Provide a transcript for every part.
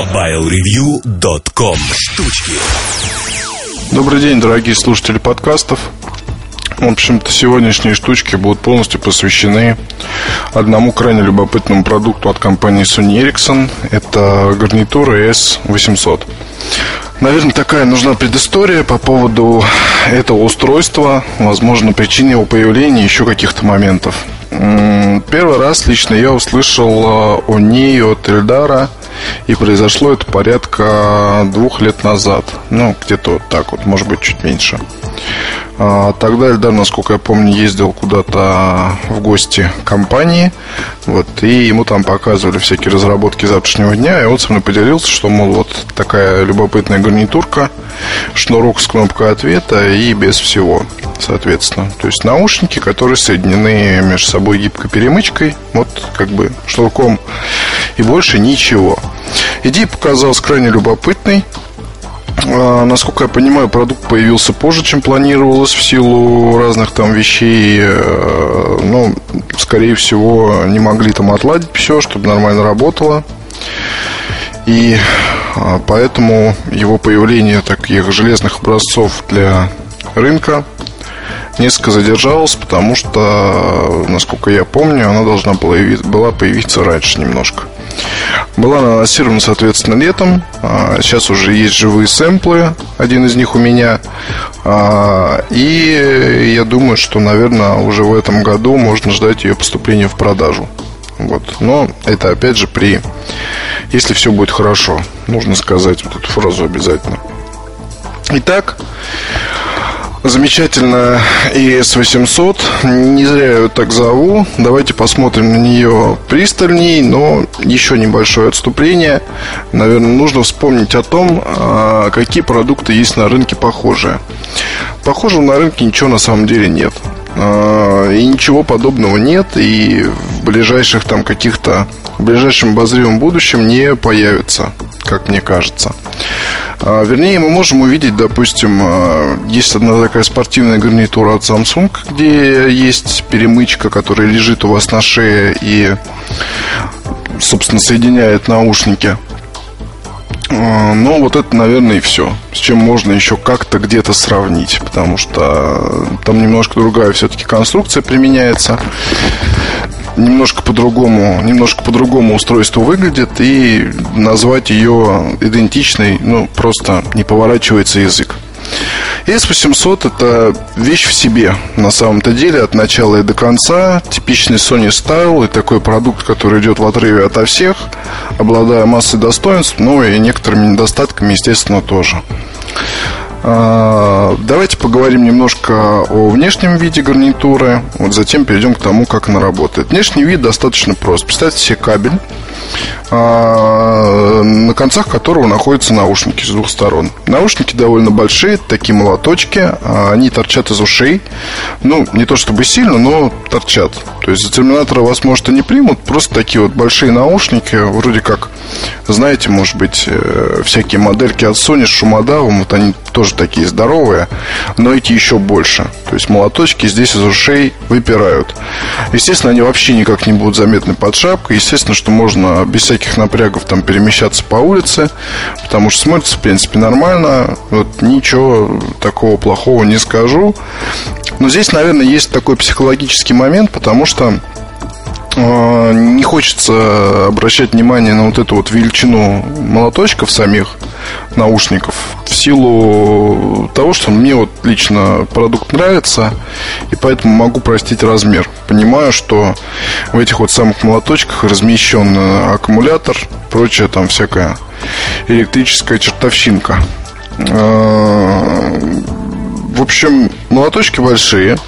MobileReview.com Штучки Добрый день, дорогие слушатели подкастов. В общем-то, сегодняшние штучки будут полностью посвящены одному крайне любопытному продукту от компании Sony Ericsson. Это гарнитура S800. Наверное, такая нужна предыстория по поводу этого устройства, возможно, причине его появления, еще каких-то моментов. Первый раз лично я услышал э, о ней от Эльдара, и произошло это порядка двух лет назад. Ну, где-то вот так вот, может быть, чуть меньше. А, тогда Эльдар, насколько я помню, ездил куда-то в гости компании. Вот, и ему там показывали всякие разработки завтрашнего дня. И он со мной поделился, что, мол, вот такая любопытная гарнитурка, шнурок с кнопкой ответа и без всего, соответственно. То есть наушники, которые соединены между собой гибкой перемычкой, вот как бы шнурком и больше ничего. Идея показалась крайне любопытной. А, насколько я понимаю, продукт появился позже, чем планировалось в силу разных там вещей. Э, ну, скорее всего, не могли там отладить все, чтобы нормально работало. И а, поэтому его появление таких железных образцов для рынка несколько задержалось, потому что, насколько я помню, она должна была появиться раньше немножко. Была анонсирована, соответственно, летом. А, сейчас уже есть живые сэмплы. Один из них у меня. А, и я думаю, что, наверное, уже в этом году можно ждать ее поступления в продажу. Вот. Но это опять же при... Если все будет хорошо. Нужно сказать вот эту фразу обязательно. Итак, Замечательно ES800. Не зря я ее так зову. Давайте посмотрим на нее пристальней, но еще небольшое отступление. Наверное, нужно вспомнить о том, а, какие продукты есть на рынке похожие. Похожего на рынке ничего на самом деле нет. А, и ничего подобного нет, и в ближайших там каких-то в ближайшем обозримом будущем не появится, как мне кажется. А, вернее, мы можем увидеть, допустим, а, есть одна такая спортивная гарнитура от Samsung, где есть перемычка, которая лежит у вас на шее и, собственно, соединяет наушники. Ну, вот это, наверное, и все. С чем можно еще как-то где-то сравнить. Потому что там немножко другая все-таки конструкция применяется немножко по-другому, немножко по-другому устройство выглядит, и назвать ее идентичной, ну, просто не поворачивается язык. S800 это вещь в себе на самом-то деле от начала и до конца. Типичный Sony Style и такой продукт, который идет в отрыве ото всех, обладая массой достоинств, но и некоторыми недостатками, естественно, тоже. А, давайте поговорим немножко о внешнем виде гарнитуры, вот затем перейдем к тому, как она работает. Внешний вид достаточно прост. Представьте себе кабель, а, на концах которого находятся наушники с двух сторон. Наушники довольно большие, такие молоточки, а, они торчат из ушей. Ну, не то чтобы сильно, но торчат. То есть за терминатора вас, может, и не примут, просто такие вот большие наушники, вроде как, знаете, может быть, э, всякие модельки от Sony с шумодавом, вот они тоже такие здоровые, но эти еще больше. То есть молоточки здесь из ушей выпирают. Естественно, они вообще никак не будут заметны под шапкой. Естественно, что можно без всяких напрягов там перемещаться по улице, потому что смотрится, в принципе, нормально. Вот ничего такого плохого не скажу. Но здесь, наверное, есть такой психологический момент, потому что э, не хочется обращать внимание на вот эту вот величину молоточков самих наушников в силу того, что мне вот лично продукт нравится, и поэтому могу простить размер. Понимаю, что в этих вот самых молоточках размещен аккумулятор, прочее там всякая электрическая чертовщинка. Э, в общем, молоточки большие.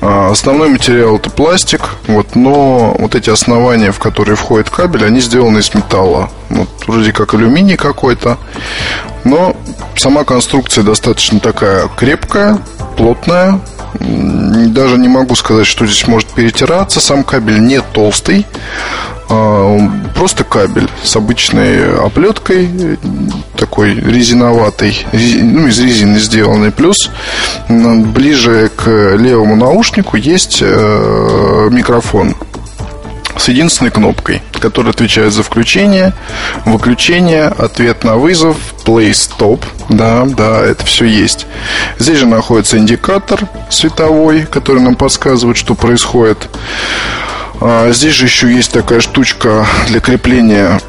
А, основной материал это пластик, вот, но вот эти основания, в которые входит кабель, они сделаны из металла. Вот, вроде как алюминий какой-то. Но сама конструкция достаточно такая крепкая, плотная. Даже не могу сказать, что здесь может перетираться. Сам кабель не толстый. А, просто кабель с обычной оплеткой, такой резиноватый, ну, из резины сделанный. Плюс ближе к левому наушнику есть э, микрофон с единственной кнопкой, которая отвечает за включение, выключение, ответ на вызов, play stop. Да, да, это все есть. Здесь же находится индикатор световой, который нам подсказывает, что происходит. А, здесь же еще есть такая штучка для крепления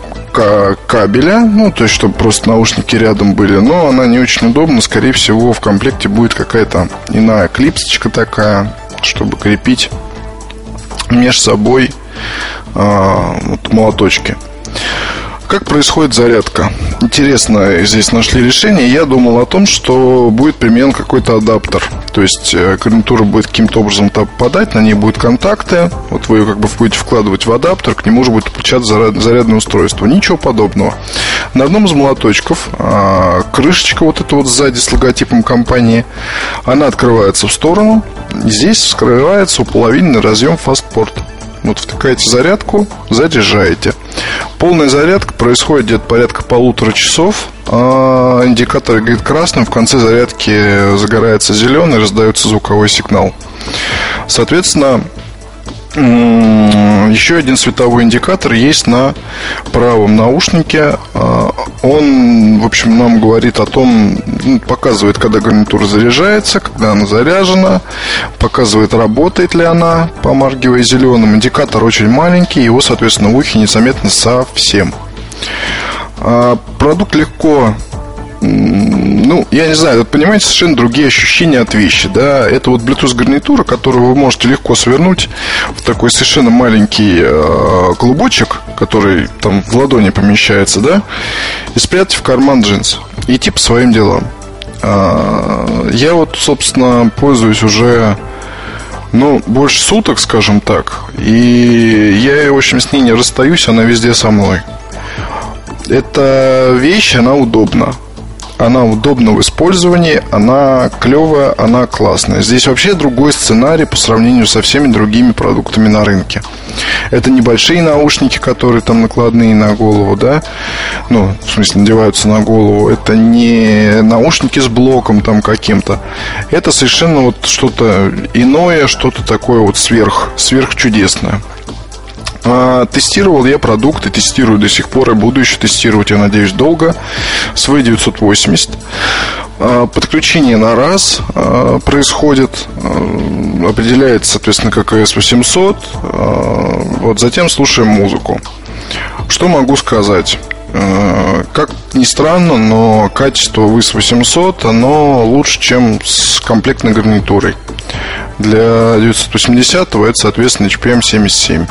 кабеля, ну, то есть, чтобы просто наушники рядом были, но она не очень удобна, скорее всего, в комплекте будет какая-то иная клипсочка такая, чтобы крепить между собой а, вот, молоточки. Как происходит зарядка? Интересно, здесь нашли решение. Я думал о том, что будет применен какой-то адаптер. То есть э, гарнитура будет каким-то образом попадать, на ней будут контакты. Вот вы ее как бы будете вкладывать в адаптер, к нему уже будет подключаться зарядное устройство. Ничего подобного. На одном из молоточков а, крышечка вот эта вот сзади с логотипом компании, она открывается в сторону. Здесь скрывается уполовиненный разъем фастпорт. Вот втыкаете зарядку, заряжаете. Полная зарядка происходит где-то порядка полутора часов. А индикатор горит красным, в конце зарядки загорается зеленый, раздается звуковой сигнал. Соответственно, еще один световой индикатор есть на правом наушнике. А, он, в общем, нам говорит о том, ну, показывает, когда гарнитура заряжается, когда она заряжена, показывает, работает ли она, помаргивая зеленым. Индикатор очень маленький, его, соответственно, в ухе незаметно совсем. А, продукт легко ну, я не знаю, это, понимаете, совершенно другие ощущения от вещи, да. Это вот Bluetooth гарнитура, которую вы можете легко свернуть в такой совершенно маленький э, клубочек, который там в ладони помещается, да, и спрятать в карман джинс. И идти по своим делам. Э, я вот, собственно, пользуюсь уже ну, больше суток, скажем так. И я, в общем, с ней не расстаюсь, она везде со мной. Эта вещь, она удобна она удобна в использовании, она клевая, она классная. Здесь вообще другой сценарий по сравнению со всеми другими продуктами на рынке. Это небольшие наушники, которые там накладные на голову, да, ну, в смысле, надеваются на голову. Это не наушники с блоком там каким-то. Это совершенно вот что-то иное, что-то такое вот сверх, сверхчудесное. А, тестировал я продукты, тестирую до сих пор и буду еще тестировать, я надеюсь, долго. Свой 980. А, подключение на раз а, происходит, определяется, соответственно, как AS800. Вот затем слушаем музыку. Что могу сказать? Как ни странно, но качество VIS 800 оно лучше, чем с комплектной гарнитурой. Для 980 это, соответственно, HPM 77.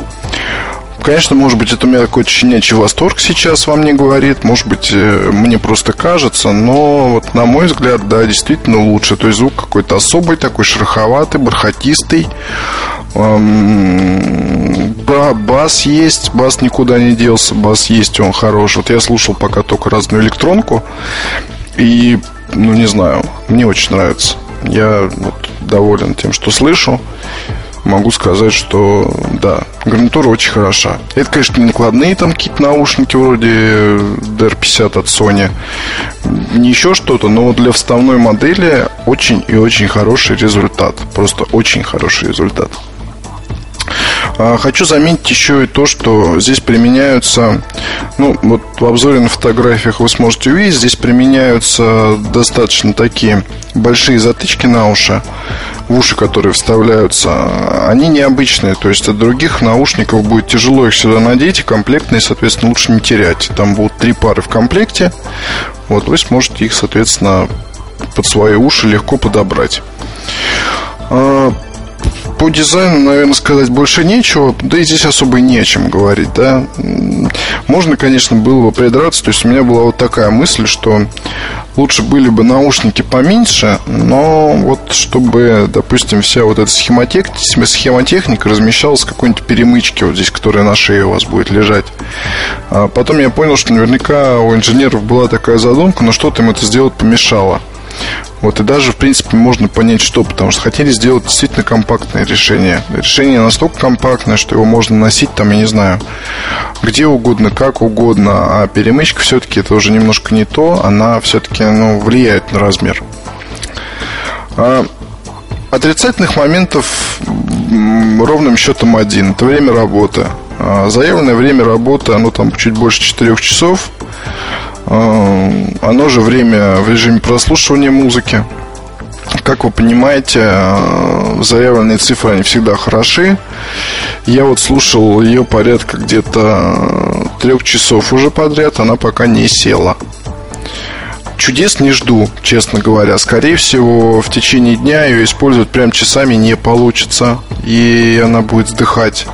Конечно, может быть, это у меня какой-то щенячий восторг сейчас вам не говорит. Может быть, э, мне просто кажется. Но вот на мой взгляд, да, действительно лучше. То есть звук какой-то особый, такой шероховатый, бархатистый. Да, бас есть, бас никуда не делся, бас есть, он хорош. Вот я слушал пока только разную электронку. И, ну, не знаю, мне очень нравится. Я вот доволен тем, что слышу могу сказать, что да, гарнитура очень хороша. Это, конечно, не накладные там какие-то наушники вроде DR50 от Sony, не еще что-то, но для вставной модели очень и очень хороший результат. Просто очень хороший результат. А, хочу заметить еще и то, что здесь применяются, ну, вот в обзоре на фотографиях вы сможете увидеть, здесь применяются достаточно такие большие затычки на уши, в уши, которые вставляются, они необычные, то есть от других наушников будет тяжело их сюда надеть, и комплектные, соответственно, лучше не терять. Там будут три пары в комплекте, вот вы сможете их, соответственно, под свои уши легко подобрать. По дизайну, наверное, сказать больше нечего, да и здесь особо не о чем говорить, да. Можно, конечно, было бы придраться, то есть у меня была вот такая мысль, что лучше были бы наушники поменьше, но вот чтобы, допустим, вся вот эта схемотек... схемотехника размещалась в какой-нибудь перемычке вот здесь, которая на шее у вас будет лежать. А потом я понял, что наверняка у инженеров была такая задумка, но что-то им это сделать помешало. Вот и даже, в принципе, можно понять, что, потому что хотели сделать действительно компактное решение. Решение настолько компактное, что его можно носить там, я не знаю, где угодно, как угодно, а перемычка все-таки это уже немножко не то, она все-таки ну, влияет на размер. А отрицательных моментов ровным счетом один. Это время работы. А, заявленное время работы, оно там чуть больше 4 часов. Оно же время в режиме прослушивания музыки. Как вы понимаете, а, заявленные цифры, они всегда хороши. Я вот слушал ее порядка где-то трех часов уже подряд, она пока не села. Чудес не жду, честно говоря. Скорее всего, в течение дня ее использовать прям часами не получится, и она будет вздыхать.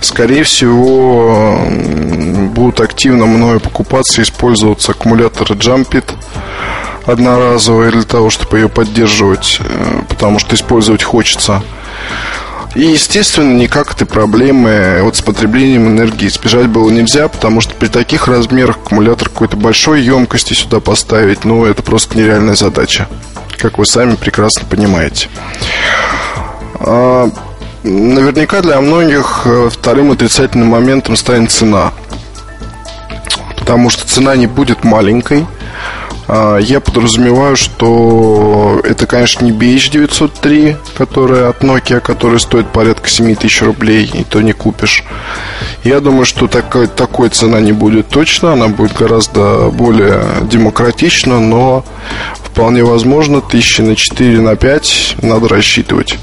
Скорее всего, будут активно мною покупаться использоваться аккумуляторы Jumpit одноразовые для того, чтобы ее поддерживать, э, потому что использовать хочется. И, естественно, никак этой проблемы вот с потреблением энергии избежать было нельзя, потому что при таких размерах аккумулятор какой-то большой емкости сюда поставить, ну, это просто нереальная задача, как вы сами прекрасно понимаете. А, наверняка для многих э, вторым отрицательным моментом станет цена. Потому что цена не будет маленькой – а, я подразумеваю, что это, конечно, не BH903, которая от Nokia, которая стоит порядка 7 тысяч рублей, и то не купишь. Я думаю, что такой, такой цена не будет точно, она будет гораздо более демократична, но вполне возможно, тысячи на 4, на 5 надо рассчитывать.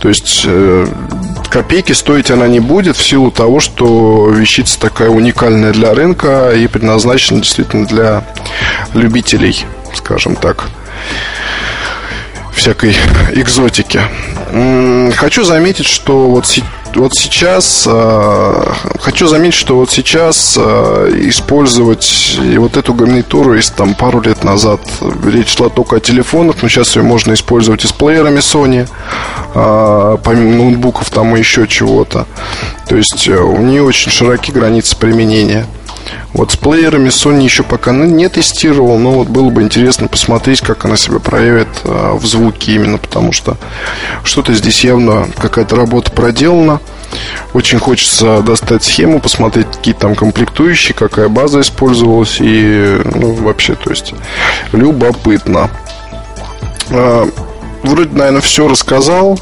То есть э, копейки стоить она не будет в силу того, что вещица такая уникальная для рынка и предназначена действительно для любителей, скажем так, всякой экзотики. Хочу заметить, что вот вот сейчас э, хочу заметить, что вот сейчас э, использовать вот эту гарнитуру, если там пару лет назад речь шла только о телефонах, но сейчас ее можно использовать и с плеерами Sony, э, помимо ноутбуков там и еще чего-то. То есть э, у нее очень широкие границы применения. Вот с плеерами Sony еще пока не тестировал, но вот было бы интересно посмотреть, как она себя проявит а, в звуке именно, потому что что-то здесь явно какая-то работа проделана. Очень хочется достать схему, посмотреть, какие там комплектующие, какая база использовалась и, ну, вообще, то есть, любопытно. А, вроде, наверное, все рассказал.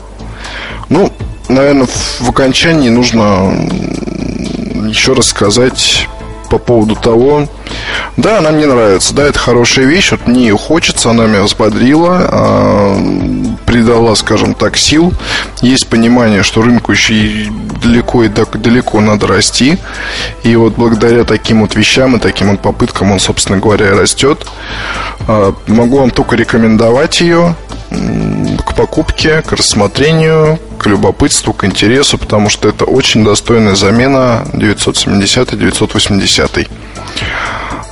Ну, наверное, в окончании нужно еще рассказать по поводу того, да, она мне нравится, да, это хорошая вещь, вот мне ее хочется, она меня взбодрила, э, придала, скажем так, сил. Есть понимание, что рынку еще далеко и далеко надо расти, и вот благодаря таким вот вещам и таким вот попыткам он, собственно говоря, и растет. Э, могу вам только рекомендовать ее к покупке, к рассмотрению, к любопытству, к интересу, потому что это очень достойная замена 970-980.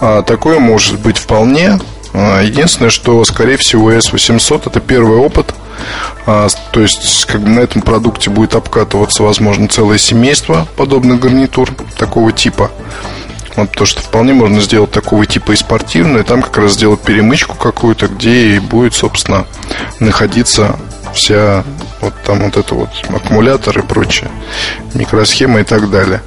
А, такое может быть вполне. А, единственное, что, скорее всего, S800 это первый опыт. А, то есть, как бы на этом продукте будет обкатываться, возможно, целое семейство подобных гарнитур такого типа. Вот, то, что вполне можно сделать такого типа и спортивную, и там как раз сделать перемычку какую-то, где и будет, собственно, находиться вся вот там вот это вот аккумулятор и прочее, микросхема и так далее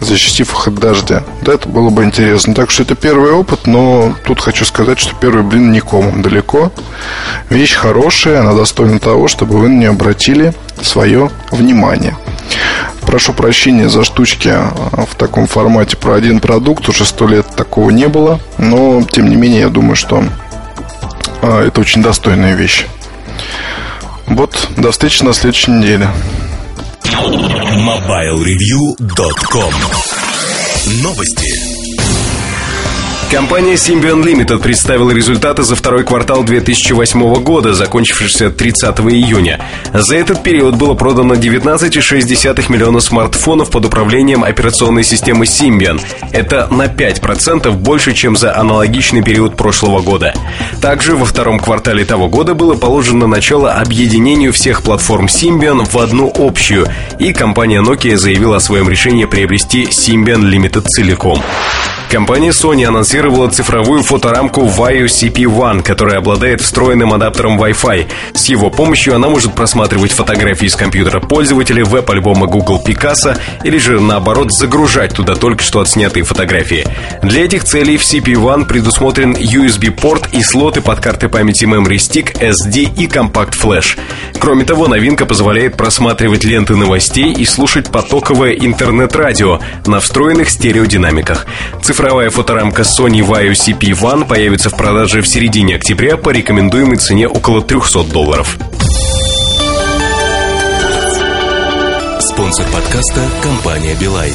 защитив их от дождя. Да, это было бы интересно. Так что это первый опыт, но тут хочу сказать, что первый блин никому далеко. Вещь хорошая, она достойна того, чтобы вы на нее обратили свое внимание. Прошу прощения за штучки а, в таком формате про один продукт. Уже сто лет такого не было. Но, тем не менее, я думаю, что а, это очень достойная вещь. Вот, до встречи на следующей неделе. MobileReview.com Новости. Компания Symbian Limited представила результаты за второй квартал 2008 года, закончившийся 30 июня. За этот период было продано 19,6 миллиона смартфонов под управлением операционной системы Symbian. Это на 5% больше, чем за аналогичный период прошлого года. Также во втором квартале того года было положено начало объединению всех платформ Symbian в одну общую, и компания Nokia заявила о своем решении приобрести Symbian Limited целиком. Компания Sony анонсировала цифровую фоторамку Vaio CP1, которая обладает встроенным адаптером Wi-Fi. С его помощью она может просматривать фотографии с компьютера пользователя, веб-альбома Google Picasa или же наоборот загружать туда только что отснятые фотографии. Для этих целей в CP1 предусмотрен USB-порт и слоты под карты памяти Memory Stick, SD и Compact Flash. Кроме того, новинка позволяет просматривать ленты новостей и слушать потоковое интернет-радио на встроенных стереодинамиках. Цифровая фоторамка Sony Vaio CP1 появится в продаже в середине октября по рекомендуемой цене около 300 долларов. Спонсор подкаста – компания «Билайн».